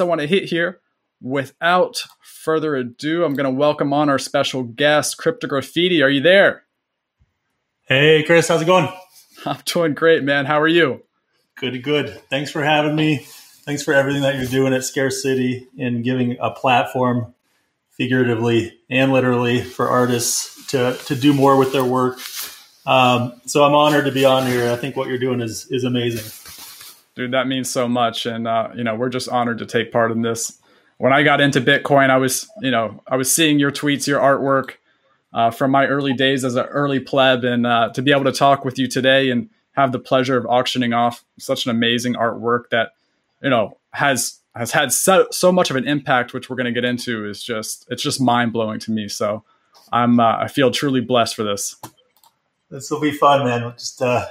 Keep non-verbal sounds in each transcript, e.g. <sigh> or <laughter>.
I want to hit here. Without further ado, I'm going to welcome on our special guest, Cryptograffiti. Are you there? Hey, Chris, how's it going? <laughs> I'm doing great, man. How are you? Good, good. Thanks for having me. Thanks for everything that you're doing at Scarce City and giving a platform, figuratively and literally, for artists to, to do more with their work. Um, so I'm honored to be on here. I think what you're doing is is amazing dude that means so much. And uh, you know we're just honored to take part in this. When i got into bitcoin i was you know i was seeing your tweets your artwork uh, from my early days as an early pleb and uh, to be able to talk with you today and have the pleasure of auctioning off such an amazing artwork that you know has has had so, so much of an impact which we're going to get into is just it's just mind-blowing to me. So i'm uh, i feel truly blessed for this. This will be fun man. Just uh,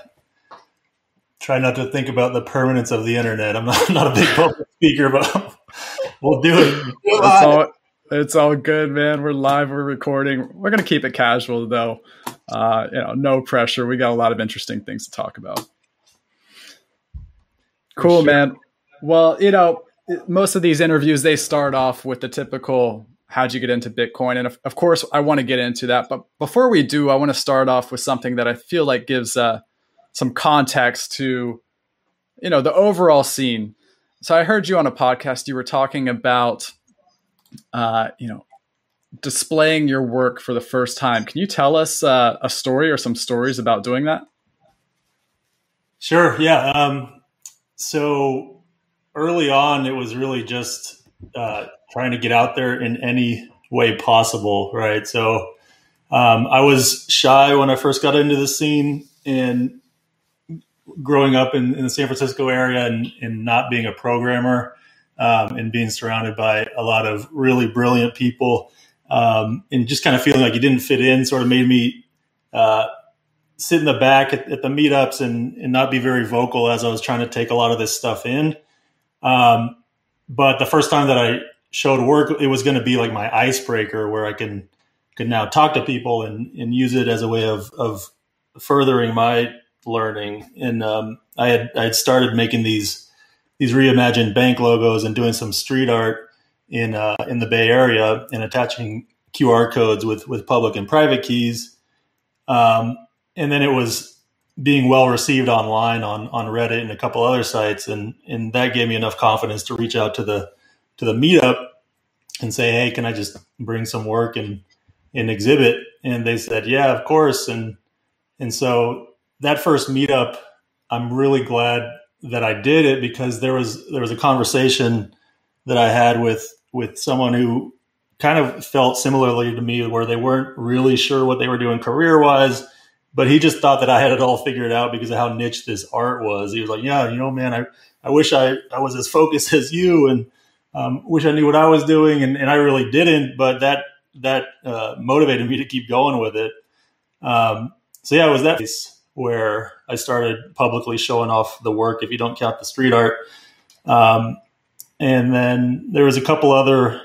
try not to think about the permanence of the internet. I'm not, <laughs> not a big public speaker, but <laughs> we'll do it. It's all, it's all good, man. We're live. We're recording. We're gonna keep it casual, though. Uh, you know, no pressure. We got a lot of interesting things to talk about. Cool, sure. man. Well, you know, most of these interviews they start off with the typical how'd you get into bitcoin and of, of course i want to get into that but before we do i want to start off with something that i feel like gives uh, some context to you know the overall scene. So I heard you on a podcast. You were talking about uh, you know displaying your work for the first time. Can you tell us uh, a story or some stories about doing that? Sure. Yeah. Um, so early on, it was really just uh, trying to get out there in any way possible, right? So um, I was shy when I first got into the scene, and growing up in, in, the San Francisco area and, and not being a programmer um, and being surrounded by a lot of really brilliant people um, and just kind of feeling like you didn't fit in sort of made me uh, sit in the back at, at, the meetups and, and not be very vocal as I was trying to take a lot of this stuff in. Um, but the first time that I showed work, it was going to be like my icebreaker where I can could now talk to people and, and use it as a way of, of furthering my learning, and um, I had I had started making these these reimagined bank logos and doing some street art in uh, in the Bay Area and attaching QR codes with with public and private keys. Um, and then it was being well received online on on Reddit and a couple other sites, and and that gave me enough confidence to reach out to the to the meetup and say, hey, can I just bring some work and and exhibit? And they said, yeah, of course. And and so that first meetup, I'm really glad that I did it because there was there was a conversation that I had with with someone who kind of felt similarly to me where they weren't really sure what they were doing career wise but he just thought that I had it all figured out because of how niche this art was. He was like, "Yeah, you know, man, I, I wish I, I was as focused <laughs> as you, and um, wish I knew what I was doing, and, and I really didn't." But that that uh, motivated me to keep going with it. Um, so yeah, it was that where I started publicly showing off the work, if you don't count the street art. Um, and then there was a couple other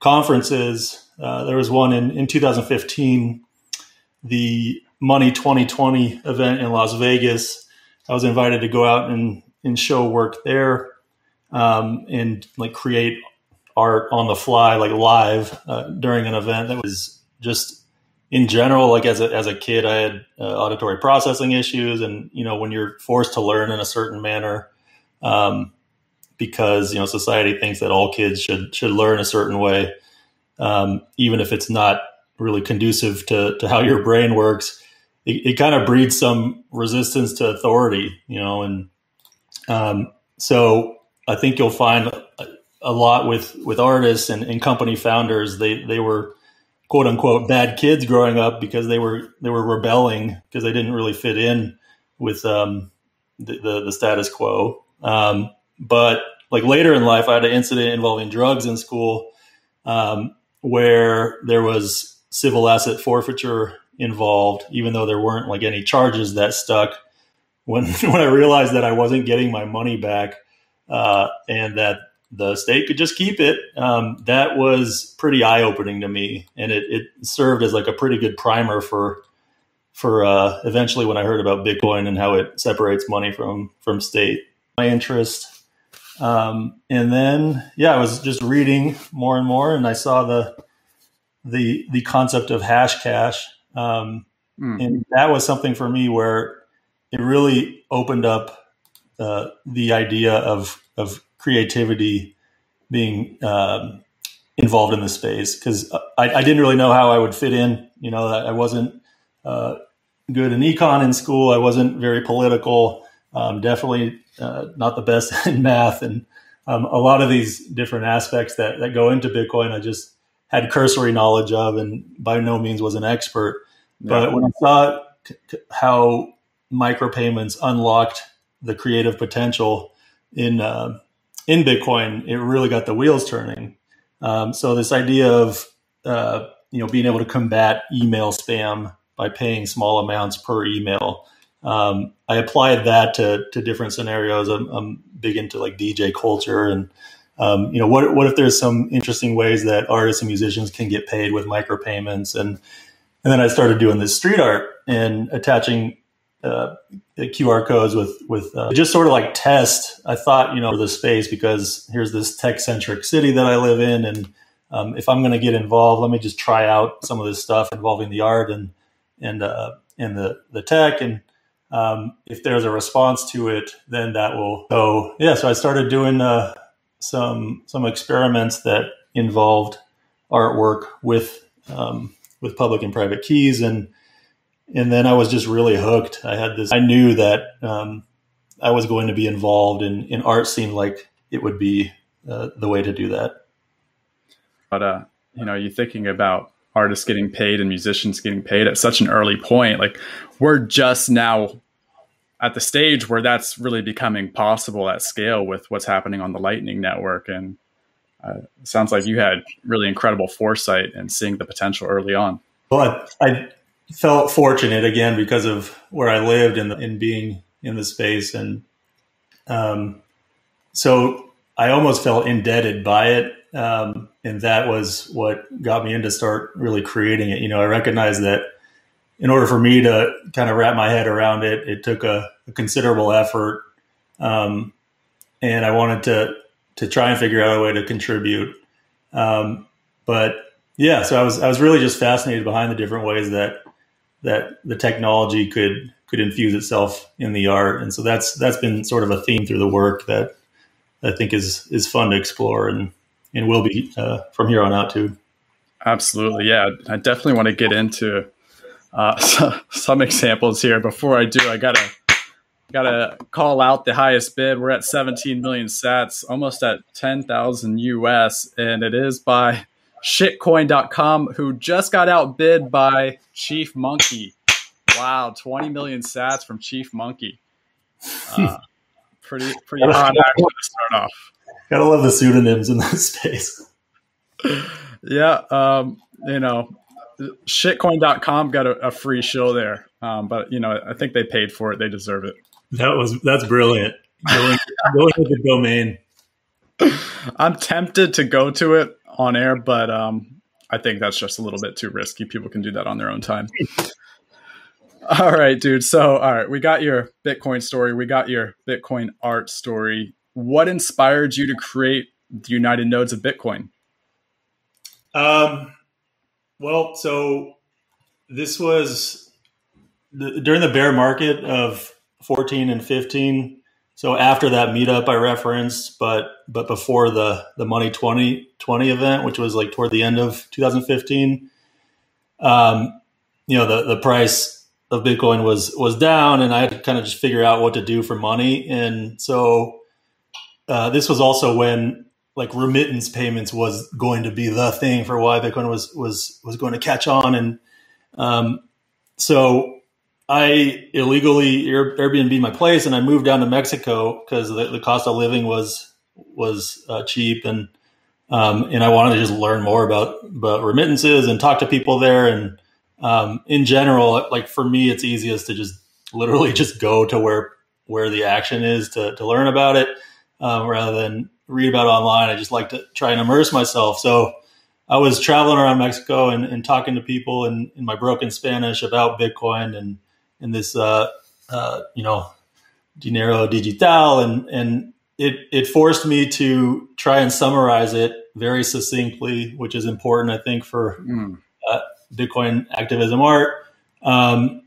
conferences. Uh, there was one in, in 2015, the Money 2020 event in Las Vegas. I was invited to go out and, and show work there um, and like create art on the fly, like live uh, during an event that was just in general, like as a, as a kid, I had uh, auditory processing issues. And, you know, when you're forced to learn in a certain manner, um, because, you know, society thinks that all kids should, should learn a certain way, um, even if it's not really conducive to, to how your brain works, it, it kind of breeds some resistance to authority, you know, and, um, so I think you'll find a, a lot with, with artists and, and company founders, they, they were, quote unquote bad kids growing up because they were they were rebelling because they didn't really fit in with um, the, the, the status quo. Um, but like later in life, I had an incident involving drugs in school um, where there was civil asset forfeiture involved, even though there weren't like any charges that stuck. When <laughs> when I realized that I wasn't getting my money back uh, and that the state could just keep it. Um, that was pretty eye opening to me, and it, it, served as like a pretty good primer for for uh, eventually when I heard about Bitcoin and how it separates money from from state. My interest Um, and then, yeah, I was just reading more and more, and I saw the the the concept of Hashcash, um, mm. and that was something for me where it really opened up uh, the idea of of creativity being um, involved in the space because I, I, didn't really know how I would fit in. You know, I wasn't uh, good in econ in school. I wasn't very political. Um, definitely uh, not the best <laughs> in math, and um, a lot of these different aspects that that go into Bitcoin, I just had cursory knowledge of, and by no means was an expert. But when I saw how micropayments unlocked the creative potential in uh, in Bitcoin, it really got the wheels turning. Um, so this idea of uh, you know being able to combat email spam by paying small amounts per email, um, I applied that to to different scenarios. I'm, I'm, big into like DJ culture and um, you know what what if there's some interesting ways that artists and musicians can get paid with micropayments and and then I started doing this street art and attaching uh, QR codes with with uh, just sort of like test. I thought you know for the space because here's this tech centric city that I live in, and um, if I'm going to get involved, let me just try out some of this stuff involving the art and and uh, and the the tech, and um, if there's a response to it, then that will go. Yeah, so I started doing uh, some some experiments that involved artwork with um, with public and private keys and and then I was just really hooked. I had this. I knew that um, I was going to be involved, in in art seemed like it would be uh, the way to do that. But uh, you know, you're thinking about artists getting paid and musicians getting paid at such an early point. Like we're just now at the stage where that's really becoming possible at scale with what's happening on the Lightning Network, and uh, sounds like you had really incredible foresight and seeing the potential early on. Well, I, I felt fortunate again because of where I lived and in being in the space, and um, so I almost felt indebted by it, um, and that was what got me into start really creating it. You know, I recognized that in order for me to kind of wrap my head around it, it took a, a considerable effort, um, and I wanted to to try and figure out a way to contribute. Um, but yeah, so I was I was really just fascinated behind the different ways that that the technology could could infuse itself in the art, and so that's that's been sort of a theme through the work that I think is is fun to explore and and will be uh, from here on out too. Absolutely, yeah. I definitely want to get into uh, <laughs> some examples here. Before I do, I gotta gotta call out the highest bid. We're at 17 million Sats, almost at 10,000 US, and it is by shitcoin.com, who just got outbid by Chief Monkey. Wow, 20 million sats from Chief Monkey. Uh, pretty pretty hot action to start off. Gotta love the pseudonyms in that space. Yeah, um, you know, shitcoin.com got a, a free show there. Um, but you know, I think they paid for it. They deserve it. That was that's brilliant. Going, going to the domain. <laughs> I'm tempted to go to it on air, but um, I think that's just a little bit too risky. People can do that on their own time. <laughs> all right, dude. So, all right, we got your Bitcoin story. We got your Bitcoin art story. What inspired you to create the United Nodes of Bitcoin? Um, well, so this was the, during the bear market of 14 and 15 so after that meetup I referenced, but but before the the Money 2020 event, which was like toward the end of 2015, um, you know the the price of Bitcoin was was down, and I had to kind of just figure out what to do for money. And so uh, this was also when like remittance payments was going to be the thing for why Bitcoin was was was going to catch on, and um, so I illegally Airbnb my place and I moved down to Mexico because the, the, cost of living was was uh, cheap and um, and I wanted to just learn more about about remittances and talk to people there and um, in general like for me it's easiest to just literally <laughs> just go to where where the action is to, to learn about it um, rather than read about online. I just like to try and immerse myself. So I was traveling around Mexico and, and talking to people in, in my broken Spanish about Bitcoin and in this uh, uh, you know dinero digital and and it it forced me to try and summarize it very succinctly, which is important, I think, for mm. uh, Bitcoin activism art. Um,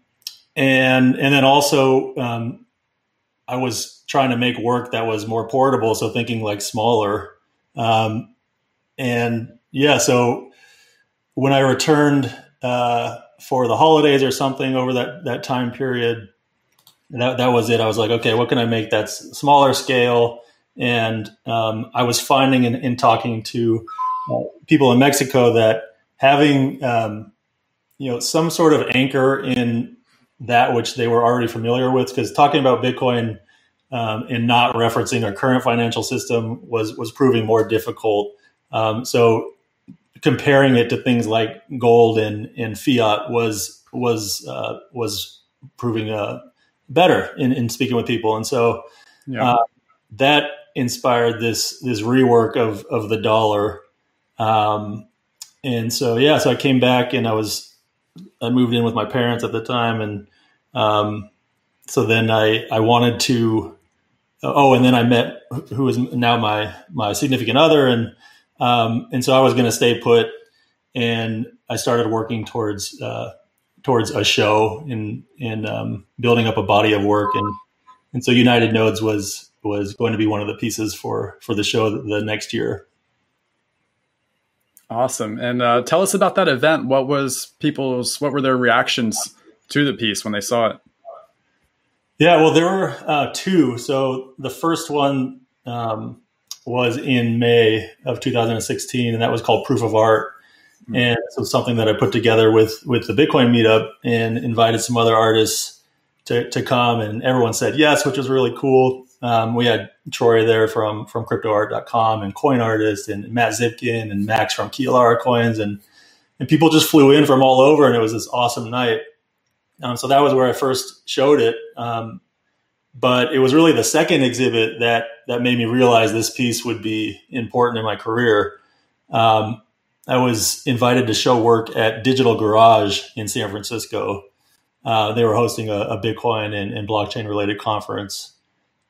and and then also, um, I was trying to make work that was more portable, so thinking like smaller. Um, and yeah, so when I returned uh, for the holidays or something over that that time period, that that was it. I was like, okay, what can I make that's smaller scale? And um, I was finding in, in talking to uh, people in Mexico that having um, you know some sort of anchor in that which they were already familiar with, because talking about Bitcoin um, and not referencing our current financial system was was proving more difficult. Um, so comparing it to things like gold and, and fiat was was uh, was proving uh, better in, in speaking with people, and so yeah. uh, that inspired this this rework of of the dollar. Um, and so yeah, so I came back and I was I moved in with my parents at the time, and um, so then I I wanted to oh, and then I met who is now my my significant other, and um, and so I was going to stay put, and I started working towards uh, towards a show and and um, building up a body of work, and and so United Nodes was was going to be one of the pieces for for the show the next year. Awesome, and uh, tell us about that event. What was people's what were their reactions to the piece when they saw it? Yeah, well, there were uh, two. So the first one um, was in May of 2016, and that was called Proof of Art. Mm-hmm. And so something that I put together with with the Bitcoin meetup and invited some other artists to, to come, and everyone said yes, which was really cool. Um, we had Troy there from from cryptoart.com and Coin Artist and Matt Zipkin and Max from Kialara Coins and and people just flew in from all over and it was this awesome night. Um, so that was where I first showed it. Um, but it was really the second exhibit that that made me realize this piece would be important in my career. Um, I was invited to show work at Digital Garage in San Francisco. Uh, they were hosting a, a Bitcoin and, and blockchain related conference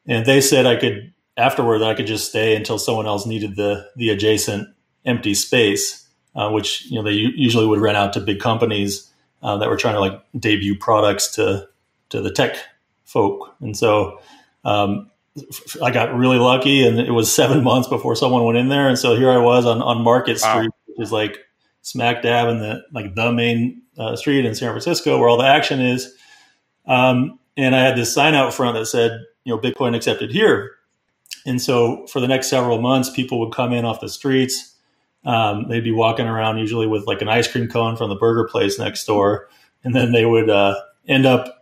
and they said I could afterward I could just stay until someone else needed the the adjacent empty space, uh, which you know they usually would rent out to big companies uh, that were trying to like debut products to to the tech folk, and so. Um, I got really lucky, and it was seven <laughs> months before someone went in there, and so here I was on, on Market wow. Street, which is like smack dab in the like the main uh, street in San Francisco where all the action is. Um, and I had this sign out front that said you know, Bitcoin accepted here. And so for the next several months, people would come in off the streets. Um, they'd be walking around usually with like an ice cream cone from the burger place next door. And then they would uh, end up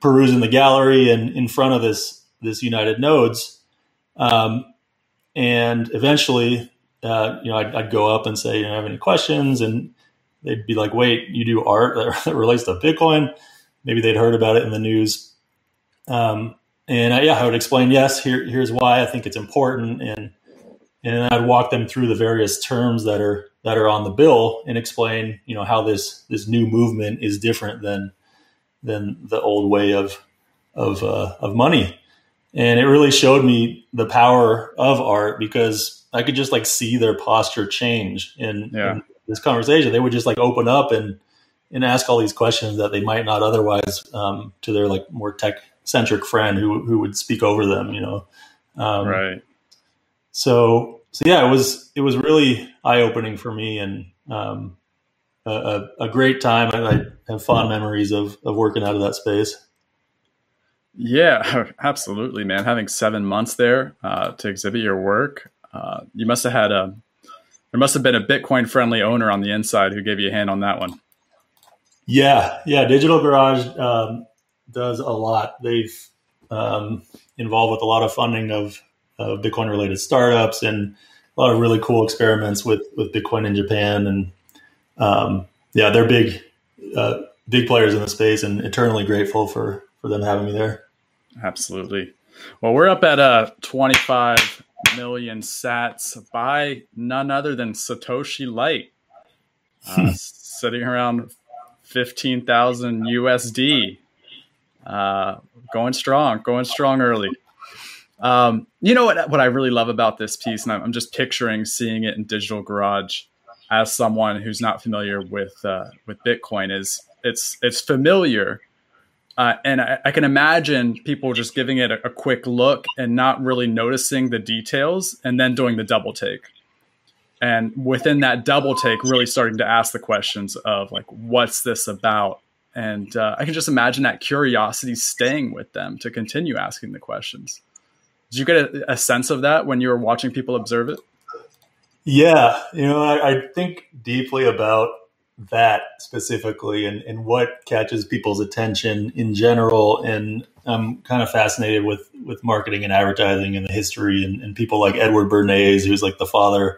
perusing the gallery and in front of this, this United Nodes. Um, and eventually, uh, you know, I'd, I'd, go up and say, you know, have any questions? And they'd be like, wait, you do art that <laughs> relates to Bitcoin? Maybe they'd heard about it in the news. Um, and I, yeah, I would explain, yes, here, here's why I think it's important, and and I'd walk them through the various terms that are that are on the bill and explain, you know, how this this new movement is different than than the old way of of uh, of money. And it really showed me the power of art because I could just like see their posture change in, yeah. in this conversation. They would just like open up and and ask all these questions that they might not otherwise um, to their like more tech centric friend who who would speak over them, you know. Um, right. So so yeah, it was it was really eye opening for me and um, a, a, great time. I, I, have fond memories of of working out of that space. Yeah, <laughs> absolutely, man. Having seven months there uh, to exhibit your work, uh, you must have had a there must have been a Bitcoin friendly owner on the inside who gave you a hand on that one. Yeah, yeah. Digital Garage um, does a lot. They've um, involved with a lot of funding of, of Bitcoin related startups and a lot of really cool experiments with with Bitcoin in Japan. And um, yeah, they're big uh, big players in the space, and eternally grateful for for them having me there. Absolutely. Well, we're up at uh, 25 million sats by none other than Satoshi Light, uh, <laughs> sitting around 15,000 USD. Uh, going strong, going strong early. Um, you know what? What I really love about this piece, and I'm just picturing seeing it in Digital Garage as someone who's not familiar with uh, with Bitcoin, is it's it's familiar, uh, and I, I, can imagine people just giving it a, a quick look and not really noticing the details, and then doing the double take. And within that double take really starting to ask the questions of like what's this about? And uh, i can just imagine that curiosity staying with them to continue asking the questions. Did you get a, a sense of that when you were watching people observe it yeah you know i, I think deeply about that specifically and, and what catches people's attention in general and i'm kind of fascinated with with marketing and advertising and the history and, and people like edward bernays who's like the father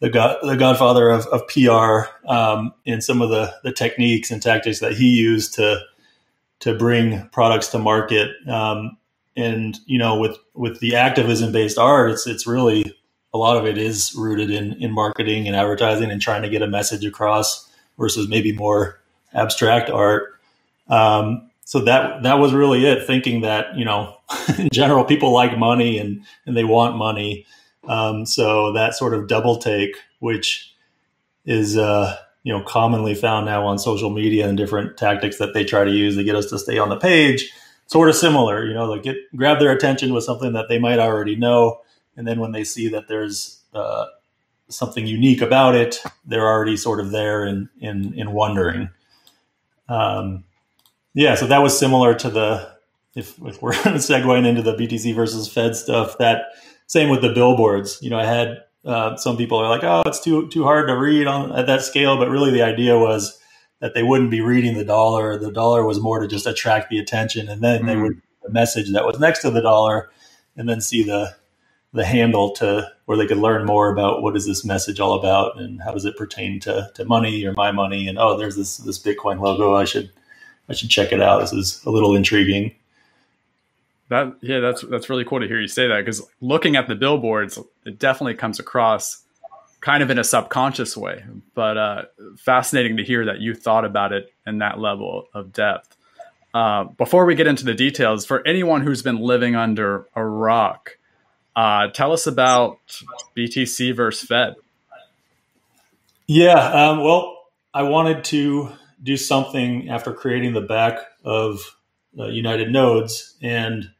the god, the godfather of, of PR, um, and some of the the techniques and tactics that he used to to bring products to market. Um, and you know, with with the activism based art, it's it's really a lot of it is rooted in in marketing and advertising and trying to get a message across versus maybe more abstract art. Um, so that that was really it. Thinking that you know, <laughs> in general, people like money and and they want money. Um, so that sort of double take, which is uh, you know commonly found now on social media and different tactics that they try to use to get us to stay on the page, sort of similar. You know, like get grab their attention with something that they might already know, and then when they see that there's uh, something unique about it, they're already sort of there in in, in wondering. Um, yeah, so that was similar to the if, if we're <laughs> segueing into the BTC versus Fed stuff that same with the billboards. You know, I had uh, some people are like, "Oh, it's too too hard to read on at that scale," but really the idea was that they wouldn't be reading the dollar. The dollar was more to just attract the attention, and then mm-hmm. they would the message that was next to the dollar, and then see the the handle to where they could learn more about what is this message all about and how does it pertain to, to money or my money. And oh there's this this bitcoin logo. I should i should check it out. This is a little intriguing. That yeah, that's that's really cool to hear you say that because looking at the billboards, it definitely comes across kind of in a subconscious way, but uh, fascinating to hear that you thought about it in that level of depth. Uh, before we get into the details, for anyone who's been living under a rock, uh, tell us about BTC versus Fed. Yeah, um, well, I wanted to do something after creating the back of uh, United Nodes, and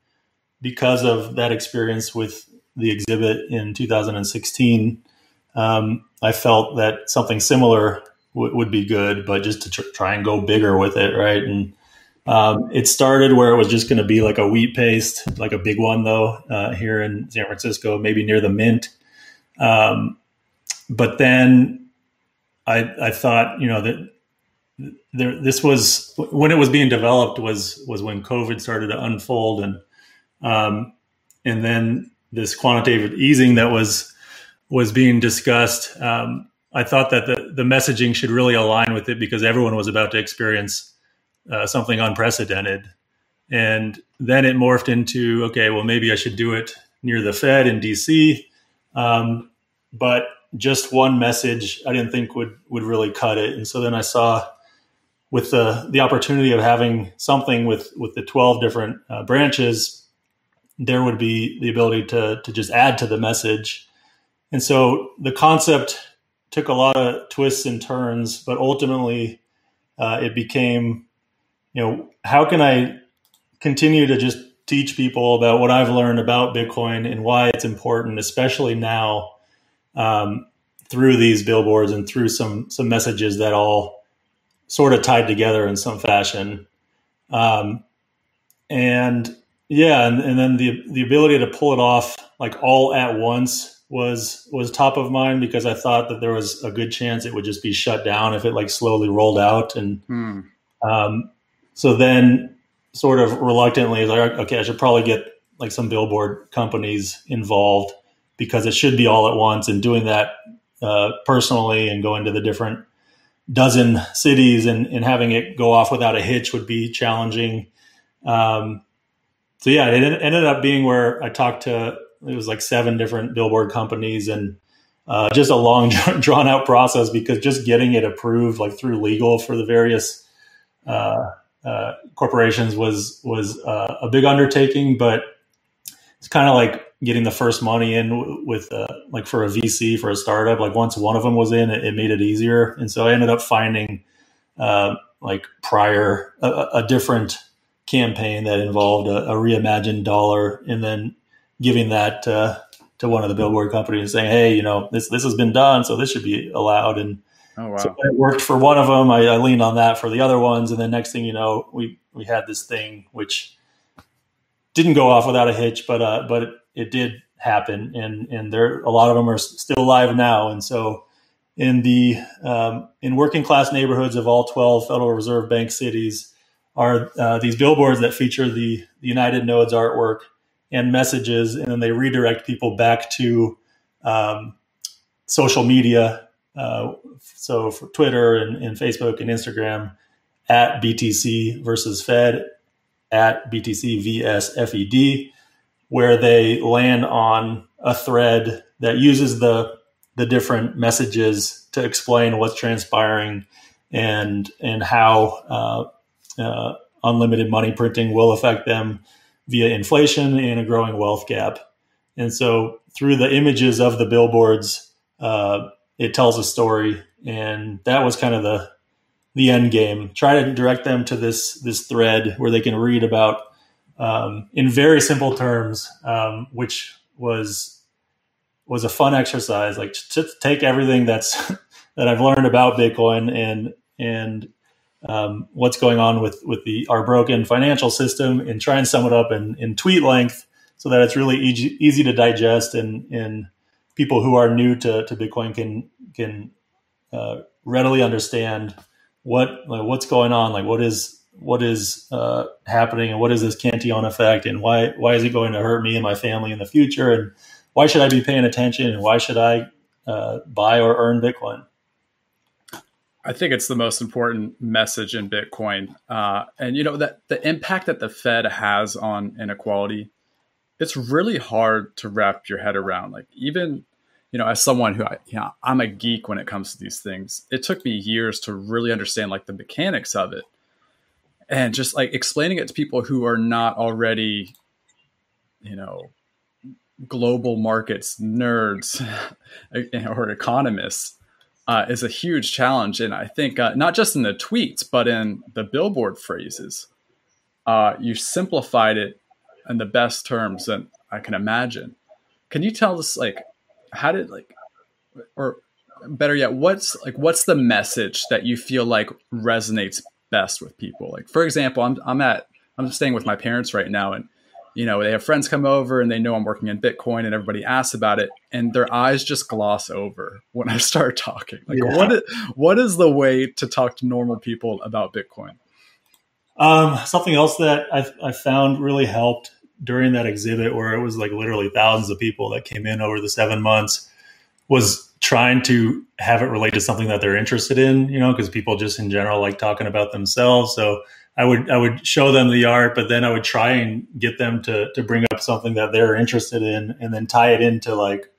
because of that experience with the exhibit in 2016, um, I felt that something similar w- would be good, but just to tr- try and go bigger with it, right? And um, it started where it was just going to be like a wheat paste, like a big one though, uh, here in San Francisco, maybe near the Mint. Um, but then I, I thought, you know, that there, this was when it was being developed was was when COVID started to unfold, and um, and then this quantitative easing that was was being discussed. Um, I thought that the, the messaging should really align with it because everyone was about to experience uh, something unprecedented. And then it morphed into okay, well, maybe I should do it near the Fed in DC. Um, but just one message I didn't think would would really cut it. And so then I saw with the the opportunity of having something with with the 12 different uh, branches there would be the ability to to just add to the message. And so the concept took a lot of twists and turns, but ultimately uh, it became, you know, how can I continue to just teach people about what I've learned about Bitcoin and why it's important, especially now um, through these billboards and through some some messages that all sort of tied together in some fashion. Um, and yeah, and, and then the the ability to pull it off like all at once was was top of mind because I thought that there was a good chance it would just be shut down if it like slowly rolled out, and hmm. um, so then sort of reluctantly like okay, I should probably get like some billboard companies involved because it should be all at once, and doing that uh, personally and going to the different dozen cities and, and having it go off without a hitch would be challenging. Um, so yeah, it ended up being where I talked to it was like seven different billboard companies and uh, just a long <laughs> drawn out process because just getting it approved like through legal for the various uh, uh, corporations was was uh, a big undertaking, but it's kind of like getting the first money in with uh, like for a VC for a startup. Like once one of them was in, it, it made it easier. And so I ended up finding uh, like prior a, a, different campaign that involved a, a, reimagined dollar, and then giving that uh, to one of the billboard companies, saying, "Hey, you know this this has been done, so this should be allowed." And oh, wow. so it worked for one of them. I, I leaned on that for the other ones, and then next thing you know, we we had this thing which didn't go off without a hitch, but uh, but it, it did happen, and and there a lot of them are still alive now, and so in the um, in working class neighborhoods of all 12 Federal Reserve Bank cities are uh, these billboards that feature the, the United Nodes artwork and messages, and then they redirect people back to um, social media. Uh, so for Twitter and, and, Facebook and Instagram at BTC versus Fed at BTC vs FED, where they land on a thread that uses the the different messages to explain what's transpiring and and how uh, uh, unlimited money printing will affect them via inflation and a growing wealth gap. And so through the images of the billboards, uh, it tells a story, and that was kind of the the end game. Try to direct them to this this thread where they can read about um, in very simple terms, um, which was was a fun exercise. Like to take everything that's <laughs> that I've learned about Bitcoin and and um, what's going on with with the our broken financial system and try and sum it up in, in tweet length so that it's really easy, easy to digest and and people who are new to, to Bitcoin can can uh, readily understand what like what's going on, like what is what is uh, happening, and what is this Cantillon effect, and why why is it going to hurt me and my family in the future, and why should I be paying attention, and why should I uh, buy or earn Bitcoin? I think it's the most important message in Bitcoin, uh, and you know that the impact that the Fed has on inequality, it's really hard to wrap your head around. Like even you know, as someone who I, you know, I'm a geek when it comes to these things. It took me years to really understand like the mechanics of it, and just like explaining it to people who are not already, you know, global markets nerds <laughs> or economists uh, is a huge challenge. And I think uh, not just in the tweets, but in the billboard phrases, uh, you simplified it in the best terms that I can imagine. Can you tell us like how did like or better yet what's like what's the message that you feel like resonates best with people like for example i'm i'm at i'm staying with my parents right now and you know they have friends come over and they know i'm working in bitcoin and everybody asks about it and their eyes just gloss over when i start talking like yeah. what is, what is the way to talk to normal people about bitcoin um, something else that I, I found really helped during that exhibit where it was like literally thousands of people that came in over the seven months was trying to have it relate to something that they're interested in, you know, because people just in general like talking about themselves. So I would I would show them the art, but then I would try and get them to to bring up something that they're interested in, and then tie it into like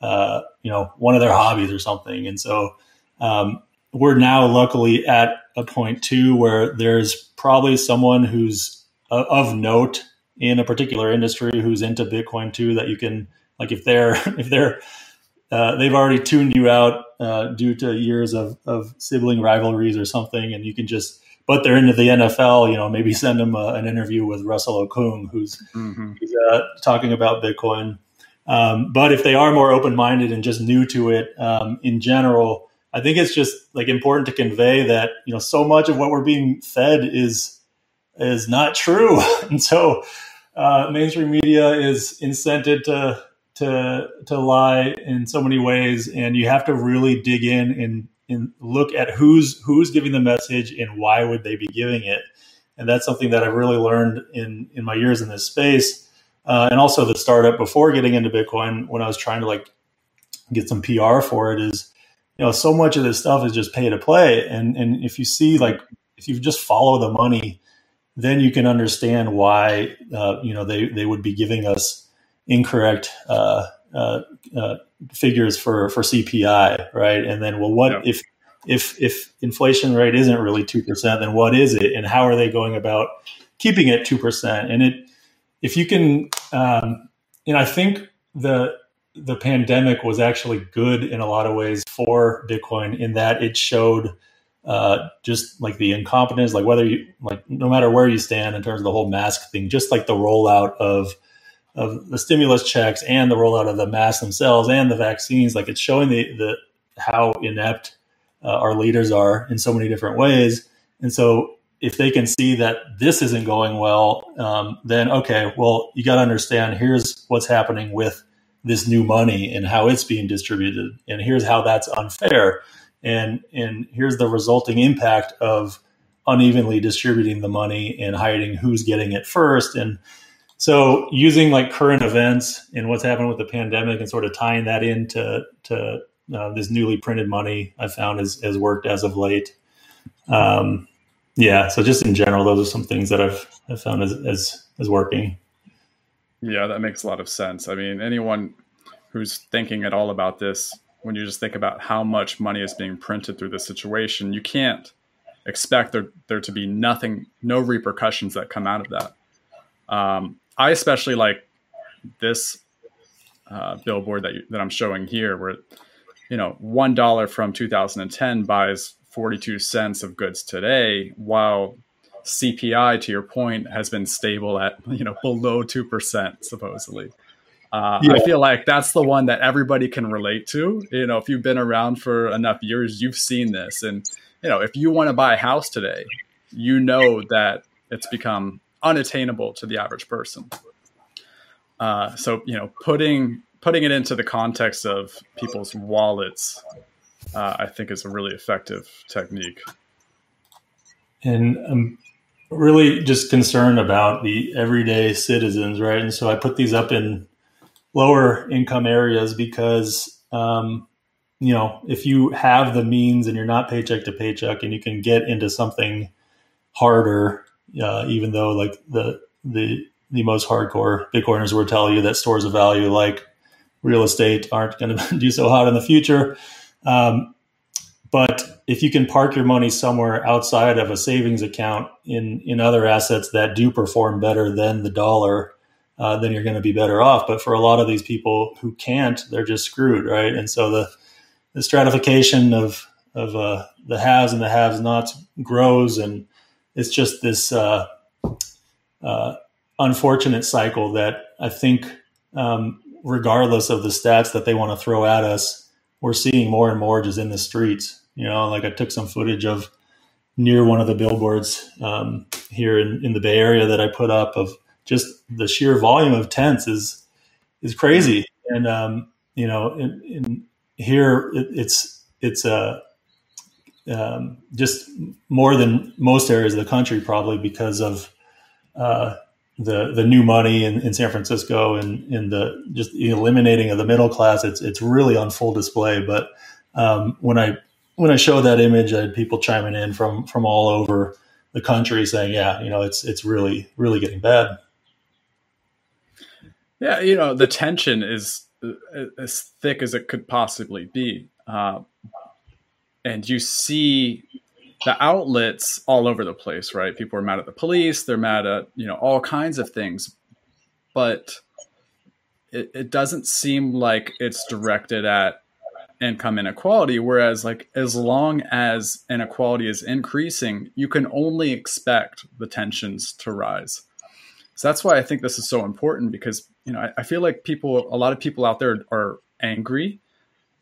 uh, you know one of their hobbies or something. And so um, we're now luckily at a point too where there's probably someone who's uh, of note in a particular industry who's into Bitcoin too that you can like if they're <laughs> if they're uh, they've already tuned you out uh, due to years of, of sibling rivalries or something, and you can just but they're into the NFL, you know, maybe send them a, an interview with Russell Okung, who's, mm-hmm. who's uh, talking about Bitcoin. Um, but if they are more open minded and just new to it um, in general, I think it's just like important to convey that you know so much of what we're being fed is is not true, <laughs> and so uh, mainstream media is incented to to to lie in so many ways, and you have to really dig in and, and look at who's who's giving the message and why would they be giving it. And that's something that I've really learned in in my years in this space, uh, and also the startup before getting into Bitcoin. When I was trying to like get some PR for it, is you know so much of this stuff is just pay to play, and and if you see like if you just follow the money then you can understand why uh, you know they, they would be giving us incorrect uh, uh, uh figures for for CPI, right? And then, well, what yeah. if if if inflation rate isn't really two percent? Then what is it, and how are they going about keeping it two percent? And it if you can um, know, I think the the pandemic was actually good in a lot of ways for Bitcoin in that it showed uh, just like the incompetence, like whether you like no matter where you stand in terms of the whole mask thing, just like the rollout of of the stimulus checks and the rollout of the masks themselves and the vaccines, like it's showing the the how inept uh, our leaders are in so many different ways. And so if they can see that this isn't going well, um, then okay, well, you got to understand here's what's happening with this new money and how it's being distributed, and here's how that's unfair, and and here's the resulting impact of unevenly distributing the money and hiding who's getting it first, and so using like current events and what's happened with the pandemic and sort of tying that into to uh, this newly printed money, I found has, has worked as of late. Um, yeah, so just in general, those are some things that I've, I've found as, as, as working. Yeah, that makes a lot of sense. I mean, anyone who's thinking at all about this, when you just think about how much money is being printed through this situation, you can't expect there, there to be nothing, no repercussions that come out of that. Um, I especially like this uh, billboard that, you, that I'm showing here, where you know, one dollar from 2010 buys 42 cents of goods today, while CPI, to your point, has been stable at you know below two percent supposedly. Uh, yeah. I feel like that's the one that everybody can relate to. You know, if you've been around for enough years, you've seen this, and you know, if you want to buy a house today, you know that it's become unattainable to the average person. Uh, so you know, putting putting it into the context of people's wallets, uh, I think is a really effective technique. And I'm really just concerned about the everyday citizens, right? And so I put these up in lower income areas because, um, you know, if you have the means and you're not paycheck to paycheck and you can get into something harder, uh, even though like the, the, the most hardcore Bitcoiners will tell you that stores of value like real estate aren't going <laughs> to do so hot in the future. Um, but if you can park your money somewhere outside of a savings account in in other assets that do perform better than the dollar, uh, then you're going to be better off. But for a lot of these people who can't, they're just screwed, right? And so the the stratification of of uh, the haves and the haves nots grows, and it's just this uh, uh unfortunate cycle that I think um, regardless of the stats that they want to throw at us, we're seeing more and more just in the streets. You know, like I took some footage of near one of the billboards um, here in, in the Bay Area that I put up of just the sheer volume of tents is is crazy. And um, you know, in, in here it, it's it's a uh, um, just more than most areas of the country probably because of uh, the the new money in, in San Francisco and in the just the eliminating of the middle class, it's it's really on full display. But um, when I when I show that image, I had people chiming in from from all over the country saying, "Yeah, you know, it's it's really really getting bad." Yeah, you know, the tension is uh, as thick as it could possibly be, uh, and you see the outlets all over the place, right? People are mad at the police, they're mad at, you know, all kinds of things. But it, it doesn't seem like it's directed at income inequality. Whereas, like, as long as inequality is increasing, you can only expect the tensions to rise. So that's why I think this is so important because, you know, I, I feel like people, a lot of people out there are angry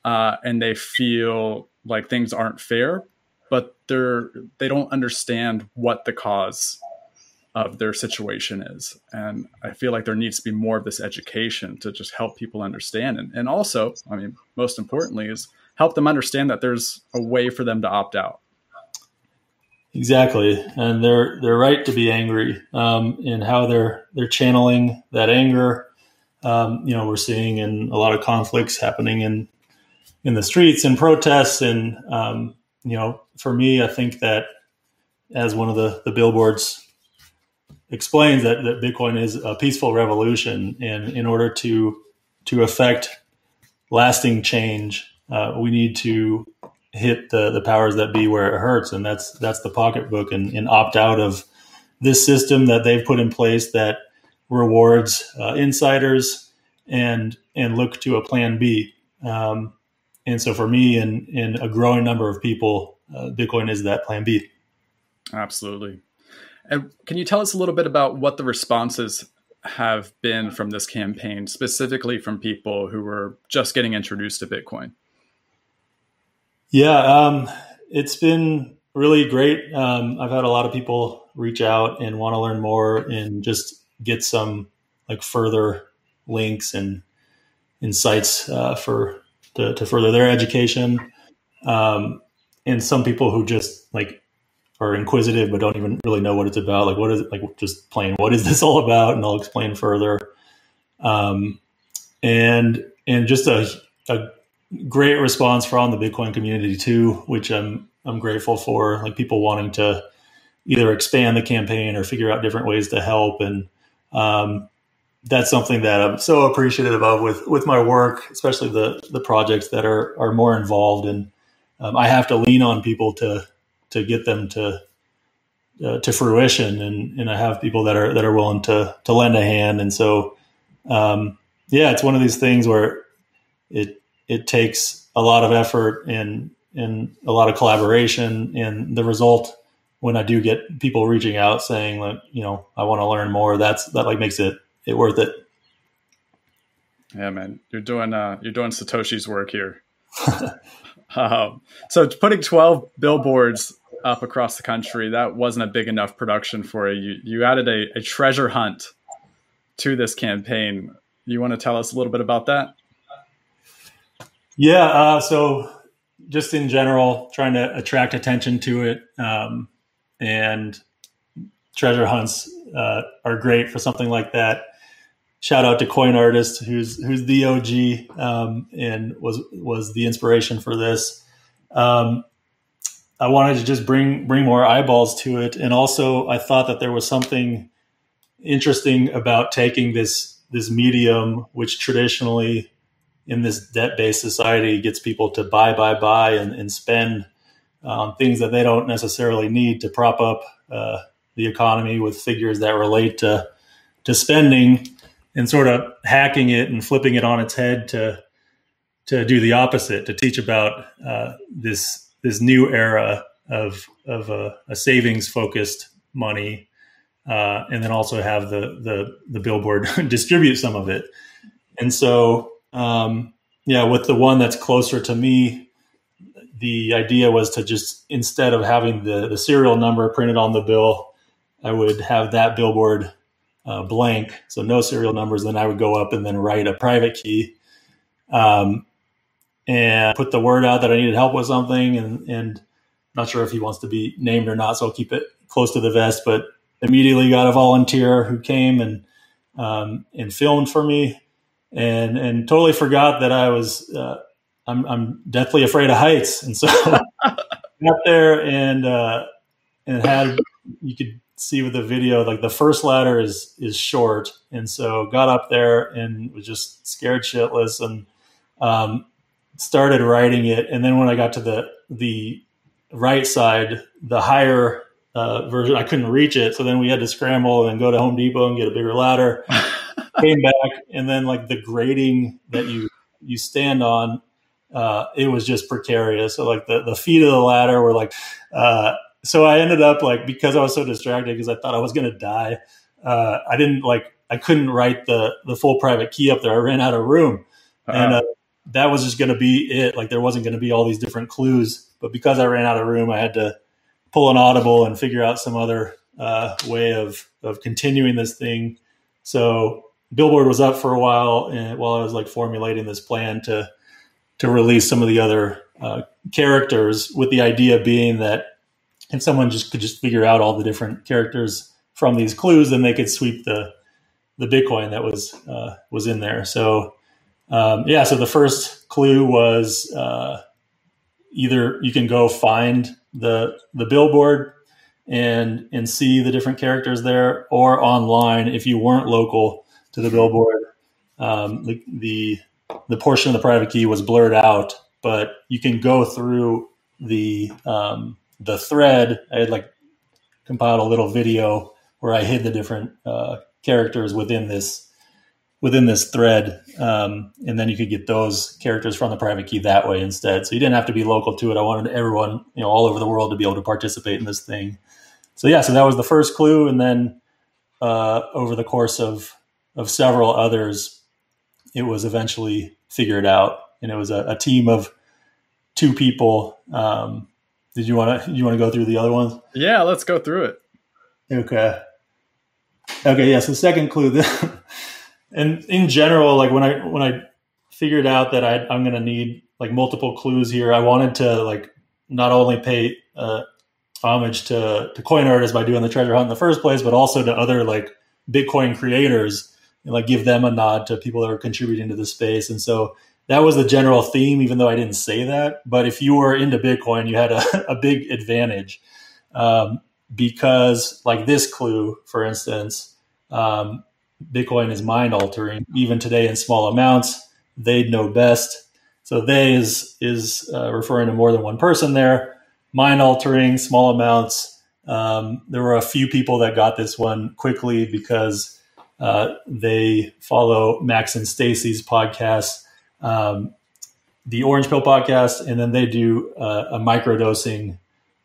uh, and they feel like things aren't fair, but they're they don't understand what the cause of their situation is. And I feel like there needs to be more of this education to just help people understand. And, and also, I mean, most importantly, is help them understand that there's a way for them to opt out. Exactly, and they're they're right to be angry um, in how they're they're channeling that anger. Um, you know, we're seeing in a lot of conflicts happening in in the streets and protests, and um, you know, for me, I think that as one of the, the billboards explains that, that Bitcoin is a peaceful revolution. And in order to, to affect lasting change, uh, we need to hit the, the powers that be where it hurts. And that's, that's the pocketbook and, and opt out of this system that they've put in place that rewards uh, insiders and and look to a plan B. Um, and so for me and, and a growing number of people, uh, Bitcoin is that plan B. Absolutely. And can you tell us a little bit about what the responses have been from this campaign, specifically from people who were just getting introduced to Bitcoin? Yeah, um, it's been really great. Um, I've had a lot of people reach out and want to learn more and just get some like further links and insights uh, for to, to, further their education. Um, and some people who just like are inquisitive but don't even really know what it's about. Like, what is it? Like, just plain, what is <laughs> this all about? And I'll explain further. Um, and and just a, a great response from the Bitcoin community too, which I'm I'm grateful for. Like people wanting to either expand the campaign or figure out different ways to help, and um, that's something that I'm so appreciative of with with my work, especially the the projects that are are more involved. And um, I have to lean on people to to get them to uh, to fruition, and and I have people that are that are willing to to lend a hand. And so, um, yeah, it's one of these things where it it takes a lot of effort and and a lot of collaboration, and the result when I do get people reaching out saying like, you know, I want to learn more, that's that like makes it it worth it. Yeah, man, you're doing uh, you're doing Satoshi's work here. <laughs> um, so putting 12 billboards up across the country that wasn't a big enough production for you. You, you added a, a treasure hunt to this campaign. You want to tell us a little bit about that? Yeah. Uh, so just in general, trying to attract attention to it, um, and treasure hunts uh, are great for something like that shout out to Coin Artist, who's who's the OG um, and was was the inspiration for this. Um, I wanted to just bring bring more eyeballs to it, and also I thought that there was something interesting about taking this this medium, which traditionally in this debt based society gets people to buy, buy, buy, and, and spend on um, things that they don't necessarily need to prop up uh, the economy with figures that relate to to spending and sort of hacking it and flipping it on its head to to do the opposite to teach about uh, this this new era of of a, a savings focused money uh, and then also have the the the billboard <laughs> distribute some of it. And so um, yeah with the one that's closer to me the idea was to just instead of having the the serial number printed on the bill i would have that billboard uh, blank, so no serial numbers. Then I would go up and then write a private key, um, and put the word out that I needed help with something. And and not sure if he wants to be named or not, so I'll keep it close to the vest. But immediately got a volunteer who came and um, and filmed for me, and and totally forgot that I was uh, I'm I'm deathly afraid of heights, and so <laughs> got there and uh, and had you could see with the video, like the first ladder is is short, and so got up there and was just scared shitless and um, started writing it. And then when I got to the the right side, the higher uh, version, I couldn't reach it. So then we had to scramble and go to Home Depot and get a bigger ladder. <laughs> Came back, and then like the grading that you you stand on, uh, it was just precarious. So like the the feet of the ladder were like. Uh, so I ended up like because I was so distracted because I thought I was going to die. Uh, I didn't like I couldn't write the the full private key up there. I ran out of room, uh-huh. and uh, that was just going to be it. Like there wasn't going to be all these different clues. But because I ran out of room, I had to pull an audible and figure out some other uh, way of of continuing this thing. So Billboard was up for a while, and while I was like formulating this plan to to release some of the other uh, characters, with the idea being that if someone just could just figure out all the different characters from these clues, then they could sweep the the Bitcoin that was uh, was in there. So um, yeah, so the first clue was uh, either you can go find the the billboard and and see the different characters there, or online if you weren't local to the billboard, um, the, the the portion of the private key was blurred out, but you can go through the um, the thread, I had like compiled a little video where I hid the different uh, characters within this within this thread, um, and then you could get those characters from the private key that way instead. So you didn't have to be local to it. I wanted everyone, you know, all over the world to be able to participate in this thing. So yeah, so that was the first clue, and then uh, over the course of of several others, it was eventually figured out, and it was a, a team of two people. Um, did you want to you want to go through the other ones? Yeah, let's go through it. Okay. Okay. Yeah. So second clue, and <laughs> in general, like when I when I figured out that I, I'm going to need like multiple clues here, I wanted to like not only pay uh, homage to to coin artists by doing the treasure hunt in the first place, but also to other like Bitcoin creators like give them a nod to people that are contributing to the space. And so that was the general theme, even though I didn't say that. But if you were into Bitcoin, you had a, <laughs> a big advantage um, because, like this clue, for instance, um, Bitcoin is mind altering. Even today, in small amounts, they'd know best. So they is is uh, referring to more than one person there. Mind altering, small amounts. Um, there were a few people that got this one quickly because uh, they follow Max and Stacy's podcast, um, the Orange Pill podcast, and then they do uh, a microdosing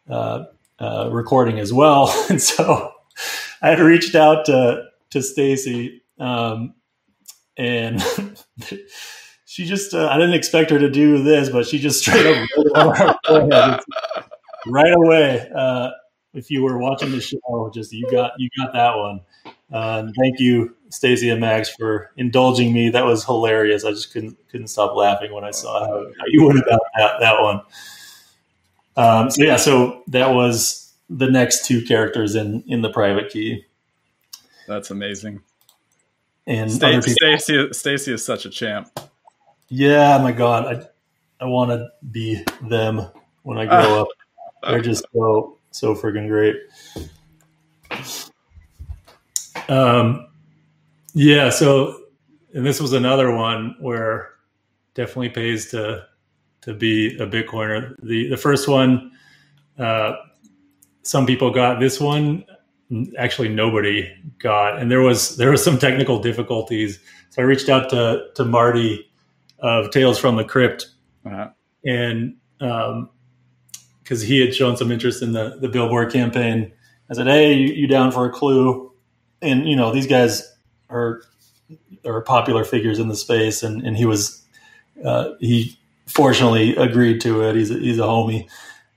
uh, uh recording as well. <laughs> and so I had reached out to to Stacy, um, and <laughs> she just uh, I didn't expect her to do this, but she just <laughs> straight up right away. If you were watching the show, just you got you got that one. Uh, thank you, Stacy and Max, for indulging me. That was hilarious. I just couldn't couldn't stop laughing when I saw how, how you went about that that one. Um, so yeah, so that was the next two characters in in the private key. That's amazing. And Stacy, Stacy, Stacy is such a champ. Yeah, my God, I I want to be them when I grow <laughs> up. They're just so so freaking great. Um, yeah. So, and this was another one where definitely pays to to be a Bitcoiner. The the first one, uh, some people got this one. Actually, nobody got, and there was there was some technical difficulties. So I reached out to to Marty of Tales from the Crypt, uh-huh. and um, because he had shown some interest in the the billboard campaign. I said, "Hey, you, you down for a clue?" And you know, these guys are are popular figures in the space, and and he was uh, he fortunately agreed to it. He's a, he's a homie,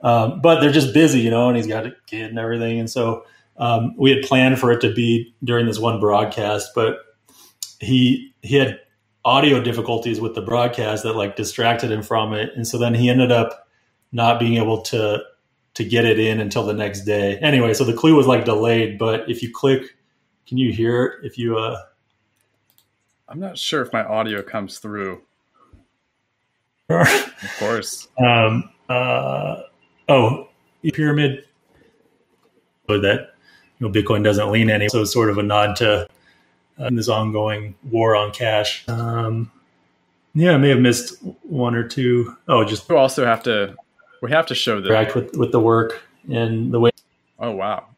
um, but they're just busy, you know, and he's got a kid and everything, and so um, we had planned for it to be during this one broadcast, but he he had audio difficulties with the broadcast that like distracted him from it, and so then he ended up not being able to to get it in until the next day. Anyway, so the clue was like delayed, but if you click, can you hear it? If you uh I'm not sure if my audio comes through. of course. Um uh oh, pyramid So that you know Bitcoin doesn't lean any, so it's sort of a nod to uh, this ongoing war on cash. Um, yeah, I may have missed one or two. Oh, just we also have to we have to show the interact with with the work and the way. Oh wow!